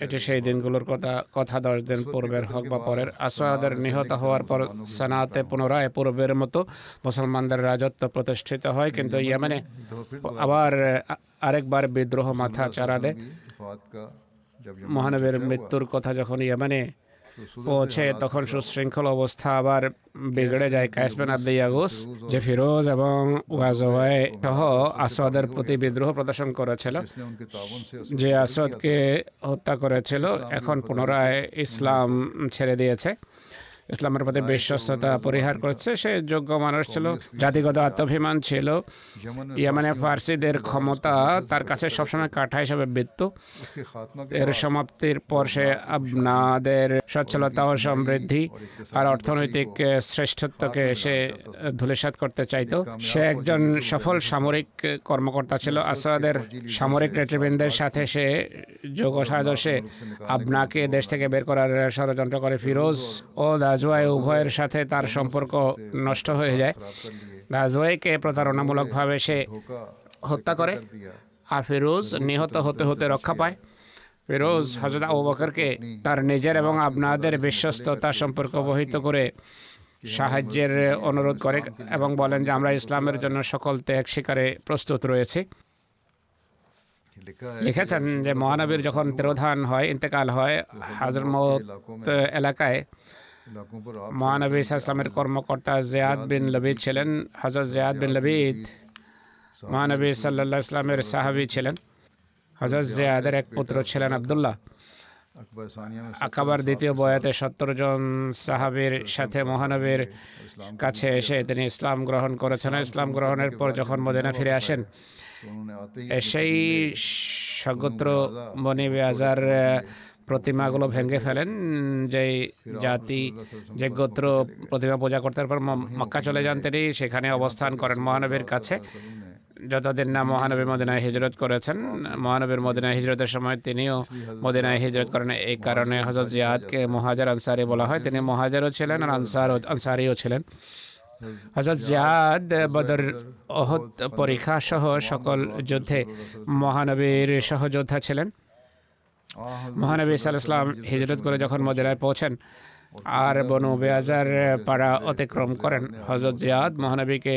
এটি সেই দিনগুলোর কথা কথা দশ দিন পূর্বের হক বা পরের। আসাদের নিহত হওয়ার পর সানাতে পুনরায় পূর্বের মতো মুসলমানদের রাজত্ব প্রতিষ্ঠিত হয়। কিন্তু ইয়েমেনে আবার আরেকবার বিদ্রোহ মাথা চারা দেয়। মহানবীর মৃত্যুর কথা যখন ইয়েমেনে পৌঁছে তখন সুশৃঙ্খল অবস্থা আবার বিগড়ে যায়। ক্যাসম্যান আব্দি ইয়াগুস যে ফিরোজ এবং ওয়াজওয়াই সহ আসাদের প্রতি বিদ্রোহ প্রদর্শন করেছিল, যে আসাদকে হত্যা করেছিল, এখন পুনরায় ইসলাম ছেড়ে দিয়েছে। ইসলামের প্রতি বিশ্বস্ততা পরিহার করছে সে যোগ্য মানুষ ছিল জাতিগত আত্মাভিমান ছিল। ইয়ামানে ফার্সিদের ক্ষমতা তার কাছে সবসময় কাঠা হিসাবে বৃত্ত। এর সমাপ্তির পর সে আপনাদের সচ্ছলতা ও সমৃদ্ধি আর অর্থনৈতিক শ্রেষ্ঠত্বকে সে ধুলেসাত করতে চাইতো। সে একজন সফল সামরিক কর্মকর্তা ছিল। আসাদের সামরিক নেতৃবৃন্দের সাথে সে যোগ সাজসে আপনাকে দেশ থেকে বের করার ষড়যন্ত্র করে। ফিরোজ ও দাজ দাজওয়াই উভয়ের সাথে তার সম্পর্ক নষ্ট হয়ে যায়। দাজওয়াইকে প্রতারণামূলকভাবে সে হত্যা করে আর ফিরোজ নিহত হতে হতে রক্ষা পায়। ফিরোজ হজরত আবু বকরকে তার নিজের এবং আপনাদের বিশ্বস্ততা সম্পর্ক অবহিত করে সাহায্যের অনুরোধ করে এবং বলেন যে আমরা ইসলামের জন্য সকল ত্যাগ শিকারে প্রস্তুত রয়েছে। লিখেছেন যে মহানবীর যখন তিরোধান হয়, ইন্তেকাল হয় হাজর মত এলাকায় মহানবী ইসলামের কর্মকর্তা জিয়াদ বিন লবিদ ছিলেন হজরত জিয়াদ বিন লবিদ। মহানবী সাল্লা ইসলামের সাহাবি ছিলেন হজরত জিয়াদের এক পুত্র ছিলেন আবদুল্লাহ। আকাবার দ্বিতীয় বয়াতে সত্তর জন সাহাবির সাথে মহানবীর কাছে এসে তিনি ইসলাম গ্রহণ করেছেন। ইসলাম গ্রহণের পর যখন মদিনা ফিরে আসেন, সেই সগোত্র মনি আজার প্রতিমাগুলো ভেঙে ফেলেন, যেই জাতি, যে গোত্র প্রতিমা পূজা করতে পর মক্কা চলে যান তিনি, সেখানে অবস্থান করেন মহানবীর কাছে। যতদিন না মহানবী মদিনায় হিজরত করেছেন, মহানবীর মদিনায় হিজরতের সময় তিনিও মদিনায় হিজরত করেন। এই কারণে হজরত জিয়াদকে মহাজার আনসারি বলা হয়। তিনি মহাজারও ছিলেন আর আনসার আনসারিও ছিলেন। হজরত জিয়াদ, বদর অহত পরীক্ষা সহ সকল যুদ্ধে মহানবীর সহযোদ্ধা ছিলেন। মহানবী সাল্লাম হিজরত করে যখন মদিনায় পৌঁছেন, আর বনু বেয়াজার পাড়া অতিক্রম করেন। হজরত জিয়াদ মহানবীকে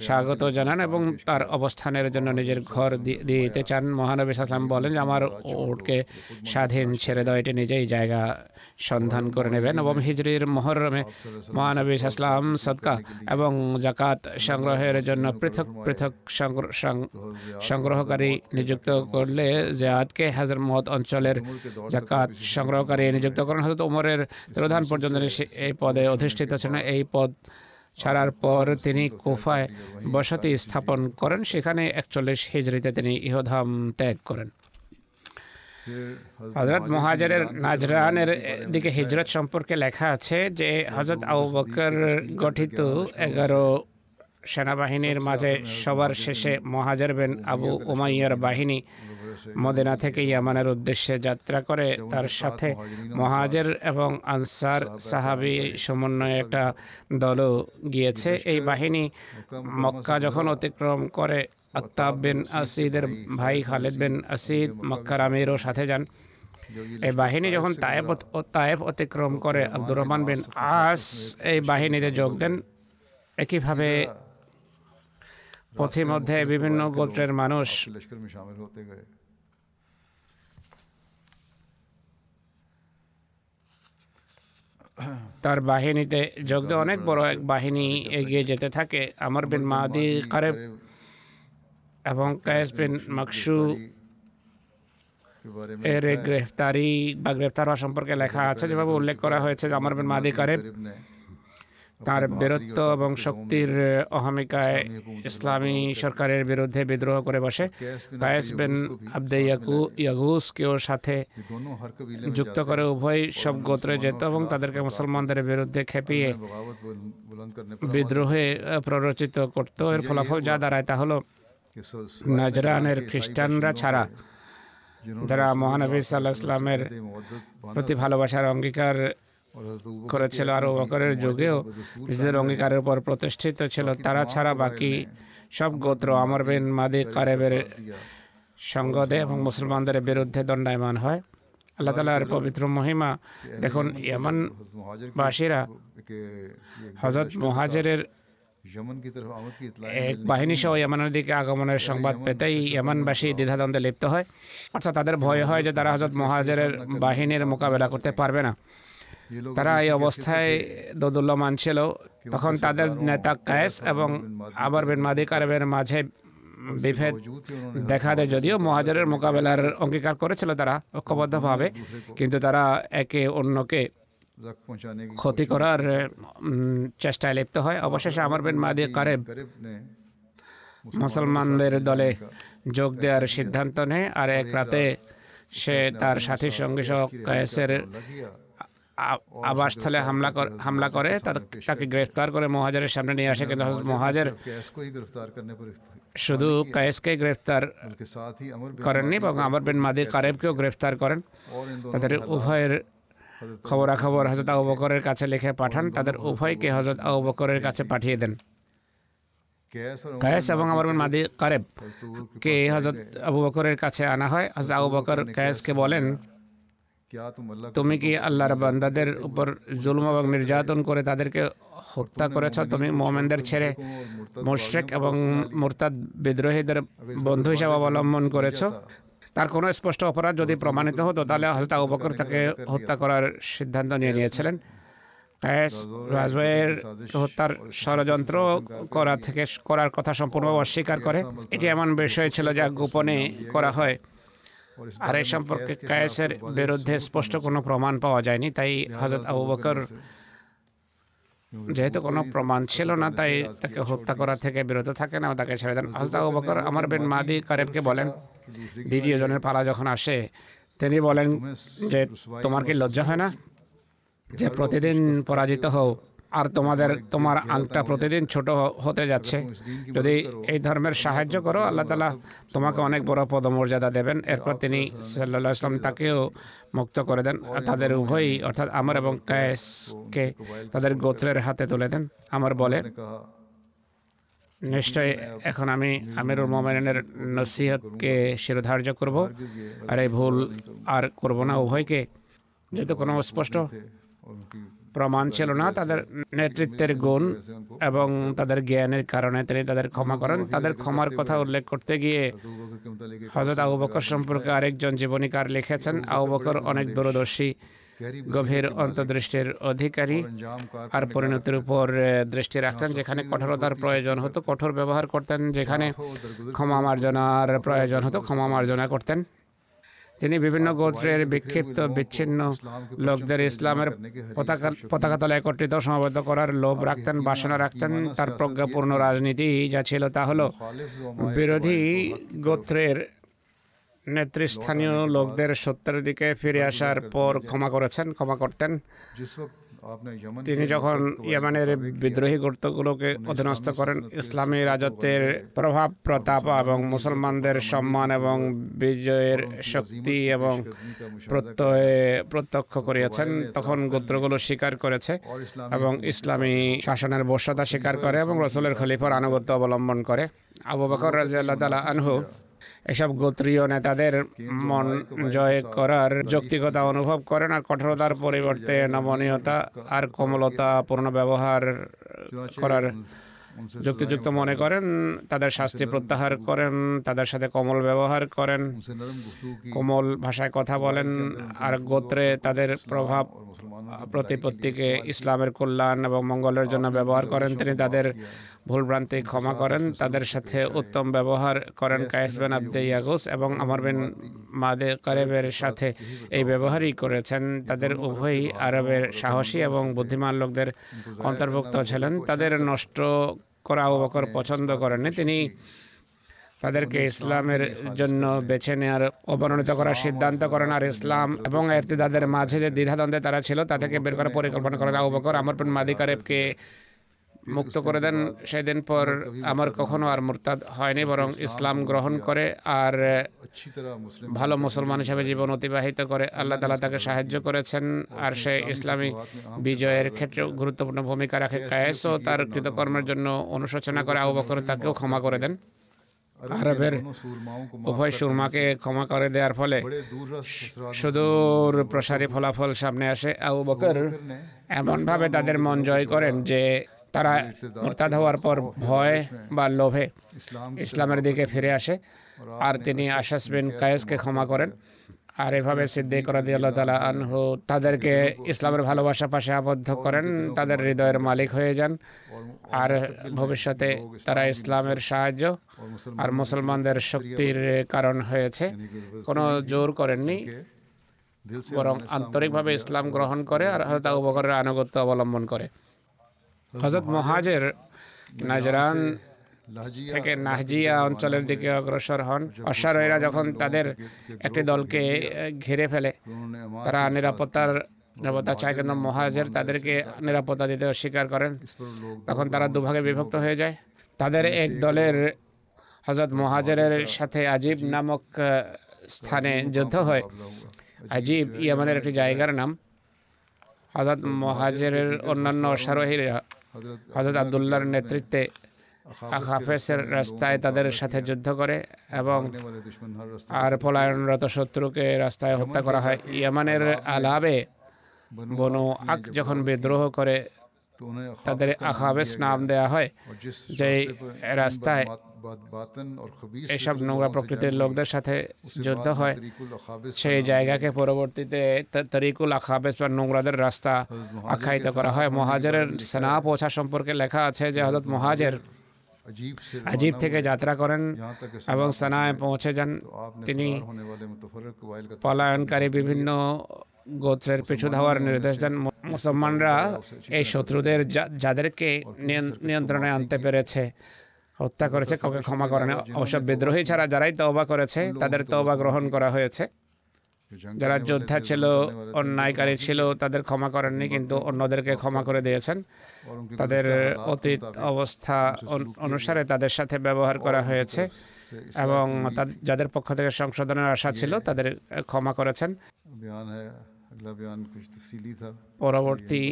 স্বাগত জানান এবং তার অবস্থানের জন্য নিজের ঘর দিতে চান। মহানবী সাল্লাম বলেন যে আমার উটকে স্বাধীন ছেড়ে দাও এটি নিজেই জায়গা সন্ধান করে নেবেন। এবং হিজরির মহরমে মহানবী সাল্লাম সদকা এবং জাকাত সংগ্রহের জন্য পৃথক পৃথক সংগ্র- সংগ্রহকারী নিযুক্ত করলে জিয়াদকে হাজর মহদ অঞ্চলের জাকাত সংগ্রহকারী নিযুক্ত করেন। হয়তো উমরের প্রধান পর্যন্ত এই পদে অধিষ্ঠিত ছিলেন। এই পদ ছাড়ার পর তিনি কুফায় বসতি স্থাপন করেন, সেখানে একচল্লিশ হিজড়িতে তিনি ইহধাম ত্যাগ করেন। হজরত মহাজের নাজরানের দিকে হিজরত সম্পর্কে লেখা আছে যে হজরত আবু বকর গঠিত এগারো সেনাবাহিনীর মাঝে সবার শেষে মহাজার বিন আবু উমাইয়ার বাহিনী মদিনা থেকে ইয়ামানের উদ্দেশ্যে যাত্রা করে। তার সাথে মহাজের এবং আনসার সাহাবি সমন্বয়ে একটা দলও গিয়েছে। এই বাহিনী মক্কা যখন অতিক্রম করে আত্তাব বিন আসিদের ভাই খালেদ বিন আসিদ মক্কার আমিরও সাথে যান। এই বাহিনী যখন তায়েব তায়েব অতিক্রম করে আব্দুর রহমান বিন আস এই বাহিনীতে যোগ দেন। একইভাবে পথিমধ্যে বিভিন্ন গোত্রের মানুষ তার বাহিনীতে যোগ দিয়ে অনেক বড় এক বাহিনী এগিয়ে যেতে থাকে। আমর বিন মাদি কারেব এবং কায়েস বিন মকসু এর গ্রেফতারি বা গ্রেফতার হওয়া সম্পর্কে লেখা আছে, যেভাবে উল্লেখ করা হয়েছে যে আমর বিন মাদি কারেব তার বীরত্ব এবং শক্তির অহমিকায় ইসলামী সরকারের বিরুদ্ধে বিদ্রোহ করে বসে। কায়েস বিন আব্দে ইয়াগুসকেও সাথে যুক্ত করে উভয় সব গোত্রে যেত এবং তাদেরকে মুসলমানদের বিরুদ্ধে খেপিয়ে বিদ্রোহে প্ররোচিত করত। এর ফলাফল যা দাঁড়ায় তা হলো, নাজরানের খ্রিস্টানরা ছাড়া যারা মহানবী সাল্লাহ ইসলামের প্রতি ভালোবাসার অঙ্গীকার করেছিল আর বকরের যুগেও নিজেদের অঙ্গীকারের উপর প্রতিষ্ঠিত ছিল। তারা ছাড়া বাকি সব গোত্র আমর বিন মাদি কারেবের সঙ্গদে এবং মুসলমানদের বিরুদ্ধে দণ্ডায়মান হয়। আল্লাহ তালার পবিত্র মহিমা, দেখুন ইয়ামান বাসীরা হজরত মহাজেরের এক বাহিনী সহ ইয়ামানের দিকে আগমনের সংবাদ পেতেই ইয়ামানবাসী দ্বিধাদ্বন্দ্বে লিপ্ত হয়। অর্থাৎ তাদের ভয় হয় যে তারা হজরত মহাজেরের বাহিনীর মোকাবেলা করতে পারবে না। তারা এই অবস্থায় দোদুল্যমান ছিল তখন তাদের নেতা কায়েস এবং আবার বিন মাদি কারেবের মাঝে বিভেদ দেখা দেয়। যদিও মহাজারের মোকাবেলার অঙ্গীকার করেছিল তারা ঐক্যবদ্ধভাবে কিন্তু তারা একে অন্যকে ক্ষতি করার চেষ্টায় লিপ্ত হয়। অবশেষে আমার বিন মাদি কারেব মুসলমানদের দলে যোগ দেওয়ার সিদ্ধান্ত নেয়। আর এক রাতে সে তার সাথী সঙ্গী সহ কায়েসের আবাসস্থলে হামলা হামলা করে তাকে গ্রেফতার করে মহাজারের সামনে নিয়ে আসে কিন্তু মহাজার শুধু কায়েসকে গ্রেফতার করেননি এবং আমর বিন মাদি কারেবকেও গ্রেফতার করেন। তাদের উভয়ের খবরাখবর হজরত আবকরের বকরের কাছে লিখে পাঠান তাদের উভয়কে হজরত আবু বকরের কাছে পাঠিয়ে দেন। কায়েস এবং আমার মাদি কারেব কে হজরত আবু বকরের কাছে আনা হয়। হজরত আবু বকর কায়েসকে বলেন তুমি কি আল্লাহর বান্দাদের উপর জুলুম এবং নির্যাতন করে তাদেরকে হত্যা করেছ তুমি মোমেনদের ছেড়ে মোশেক এবং মোরতাদ বিদ্রোহীদের বন্ধু হিসাবে অবলম্বন করেছ তার কোনো স্পষ্ট অপরাধ যদি প্রমাণিত হতো তাহলে হালতা উপকর তাকে হত্যা করার সিদ্ধান্ত নিয়ে নিয়েছিলেন কায়েস রাজওয়ের হত্যার ষড়যন্ত্র করা থেকে করার কথা সম্পূর্ণ অস্বীকার করে এটি এমন বিষয় ছিল যা গোপনে করা হয় আর এই সম্পর্কে কায়েসের বিরুদ্ধে স্পষ্ট কোনো প্রমাণ পাওয়া যায়নি তাই হজরত আবু বকর যেহেতু কোনো প্রমাণ ছিল না তাই তাকে হত্যা করা থেকে বিরত থাকেন এবং তাকে ছেড়ে দেন। হজরত আবু বকর আমার বেন মাদি কারেবকে বলেন দ্বিতীয় জনের পালা যখন আসে তিনি বলেন যে তোমার কি লজ্জা হয় না যে প্রতিদিন পরাজিত হও? আর তোমাদের তোমার আংটা প্রতিদিন ছোট হতে যাচ্ছে। যদি এই ধর্মের সাহায্য করো আল্লাহ তালা তোমাকে অনেক বড় পদমর্যাদা দেবেন। এরপর তিনি সাল্লা ইসলাম তাকেও মুক্ত করে দেন। তাদের উভয়ই অর্থাৎ আমার এবং কায়েসকে তাদের গোত্রের হাতে তুলে দেন। আমার বলে নিশ্চয় এখন আমি আমিরুল মোমেনের নসিহতকে শিরোধার্য করব। আর এই ভুল আর করব না। উভয়কে যেহেতু কোনো স্পষ্ট প্রমাণ ছিল না, তাদের নেতৃত্বের গুণ এবং তাদের জ্ঞানের কারণে তিনি তাদের ক্ষমা করেন। তাদের ক্ষমার কথা উল্লেখ করতে গিয়ে হজরত আবু বকর সম্পর্কে আরেকজন জীবনীকার লিখেছেন, আবু বকর অনেক দূরদর্শী, গভীর অন্তর্দৃষ্টির অধিকারী আর পরিণতির উপর দৃষ্টি রাখতেন। যেখানে কঠোরতার প্রয়োজন হতো, কঠোর ব্যবহার করতেন। যেখানে ক্ষমা মার্জনার প্রয়োজন হতো, ক্ষমা মার্জনা করতেন। তিনি বিভিন্ন গোত্রের বিক্ষিপ্ত, বিচ্ছিন্ন লোকদের ইসলামের পতাকা পতাকা একত্রিত সমাবদ্ধ করার লোভ রাখতেন, বাসনা রাখতেন। তার প্রজ্ঞাপূর্ণ রাজনীতি যা ছিল তা হলো বিরোধী গোত্রের নেতৃস্থানীয় লোকদের সত্যের দিকে ফিরে আসার পর ক্ষমা করেছেন, ক্ষমা করতেন। তিনি যখন ইয়েমানের বিদ্রোহী গুরুত্বগুলোকে অধীনস্থ করেন ইসলামী রাজত্বের প্রভাব প্রতাপ এবং মুসলমানদের সম্মান এবং বিজয়ের শক্তি এবং প্রত্যয়ে প্রত্যক্ষ করিয়াছেন তখন গোত্রগুলো স্বীকার করেছে এবং ইসলামী শাসনের বর্ষতা স্বীকার করে এবং রসুলের খলিফার আনুগত্য অবলম্বন করে। আবু বকর রাজিয়াল্লাহ তালা আনহু এসব গোত্রীয় নেতাদের মন জয় করার যৌক্তিকতা অনুভব করেন আর কঠোরতার পরিবর্তে নমনীয়তা আর কোমলতা পূর্ণ ব্যবহার করার যুক্তিযুক্ত মনে করেন তাদের শাস্তি প্রত্যাহার করেন তাদের সাথে কোমল ব্যবহার করেন কোমল ভাষায় কথা বলেন আর গোত্রে তাদের প্রভাব প্রতিপত্তিকে ইসলামের কল্যাণ এবং মঙ্গলের জন্য ব্যবহার করেন তিনি তাদের ভুলভ্রান্তি ক্ষমা করেন তাদের সাথে উত্তম ব্যবহার করেন কায়েসবেন আব্দে ইয়াগুস এবং আমার বেন মাদে কারেবের সাথে এই ব্যবহারই করেছেন। তাদের উভয়ই আরবের সাহসী এবং বুদ্ধিমান লোকদের অন্তর্ভুক্ত ছিলেন। তাদের নষ্ট করা আবু বকর পছন্দ করেননি তিনি। তাদেরকে ইসলামের জন্য বেছে নেওয়ার অবনমিত করার সিদ্ধান্ত করেন। আর ইসলাম এবং তাদের মাঝে যে দ্বিধাদ্বন্দ্বে তারা ছিল তা থেকে বের করার পরিকল্পনা করেন। আবু বকর আমরপুর মাদিকারেবকে মাদি কারেবকে মুক্ত করে দেন সেদিন পর আমার কখনো আর মোরতাদ হয়নি, বরং ইসলাম গ্রহণ করে আর ভালো মুসলমান হিসেবে জীবন অতিবাহিত করে। আল্লাহ তালা তাকে সাহায্য করেছেন আর সে ইসলামী বিজয়ের ক্ষেত্রে গুরুত্বপূর্ণ ভূমিকা রাখে। কায়েসও তার কৃতকর্মের জন্য অনুশোচনা করে আবু তাকেও ক্ষমা করে দেন। আরবের উভয় সুরমাকে ক্ষমা করে দেওয়ার ফলে সুদূর প্রসারী ফলাফল সামনে আসে। আবু বকর এমনভাবে তাদের মন জয় করেন যে তারা মোরতাদ হওয়ার পর ভয় বা লোভে ইসলামের দিকে ফিরে আসে। আর তিনি আশাস বিন কায়েসকে ক্ষমা করেন। আর এভাবে সিদ্দিক দিয়ে আল্লাহ তালা আনহু তাদেরকে ইসলামের ভালোবাসা পাশে আবদ্ধ করেন। তাদের হৃদয়ের মালিক হয়ে যান। আর ভবিষ্যতে তারা ইসলামের সাহায্য আর মুসলমানদের শক্তির কারণ হয়েছে। কোনো জোর করেননি। বরং আন্তরিকভাবে ইসলাম গ্রহণ করে। আর হয়তো উপকরের আনুগত্য অবলম্বন করে। হজরত মহাজের নাজরান থেকে নাহজিয়া অঞ্চলের দিকে অগ্রসর হন। অশ্বারোহীরা যখন তাদের একটি দলকে ঘিরে ফেলে, তারা নিরাপত্তার নিরাপত্তা চায়, কিন্তু মহাজের তাদেরকে নিরাপত্তা দিতে অস্বীকার করেন। তখন তারা দুভাগে বিভক্ত হয়ে যায়। তাদের এক দলের হজরত মহাজারের সাথে আজিব নামক স্থানে যুদ্ধ হয়। আজিব ইয়ামানের একটি জায়গার নাম। হজরত মহাজারের অন্যান্য অশ্বারোহীরা হজরত আবদুল্লাহর নেতৃত্বে আখাফেসের রাস্তায় তাদের সাথে যুদ্ধ করে এবং আর পলায়নরত শত্রুকে রাস্তায় হত্যা করা হয়। ইয়ামানের আলাবে বনু আক যখন বিদ্রোহ করে তাদের আহাবেস নাম দেয়া হয় যে রাস্তায় এসব নোংরা প্রকৃতির লোকদের সাথে যুদ্ধ হয়। সেই জায়গাকে পরবর্তীতে তরিকুল আখাবেস বা নোংরাদের রাস্তা আখ্যায়িত করা হয়। মহাজের সেনা পৌঁছা সম্পর্কে লেখা আছে যে হজরত মহাজের আজীব থেকে যাত্রা করেন এবং সানায় পৌঁছে যান। তিনি পলায়নকারী বিভিন্ন গোত্রের পিছু ধাওয়ার নির্দেশ দেন মুসলমানরা এই শত্রুদের যাদেরকে নিয়ন্ত্রণে আনতে পেরেছে হত্যা করেছে কাউকে ক্ষমা করেন। অবশ্য বিদ্রোহী ছাড়া যারাই তওবা করেছে তাদের তওবা গ্রহণ করা হয়েছে। যারা যোদ্ধা ছিল অন্যায়কারী ছিল তাদের ক্ষমা করেননি কিন্তু অন্যদেরকে ক্ষমা করে দিয়েছেন। তাদের অতীত অবস্থা অনুসারে তাদের সাথে ব্যবহার করা হয়েছে এবং যাদের পক্ষ থেকে সংশোধনের আশা ছিল তাদের ক্ষমা করেছেন। পরবর্তী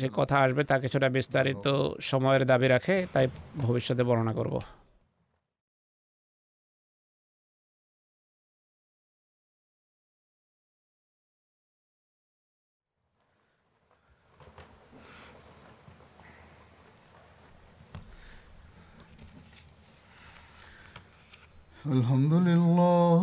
যে কথা আসবে তা কিছুটা বিস্তারিত সময়ের দাবি রাখে তাই ভবিষ্যতে বর্ণনা করব। আলহামদুলিল্লাহ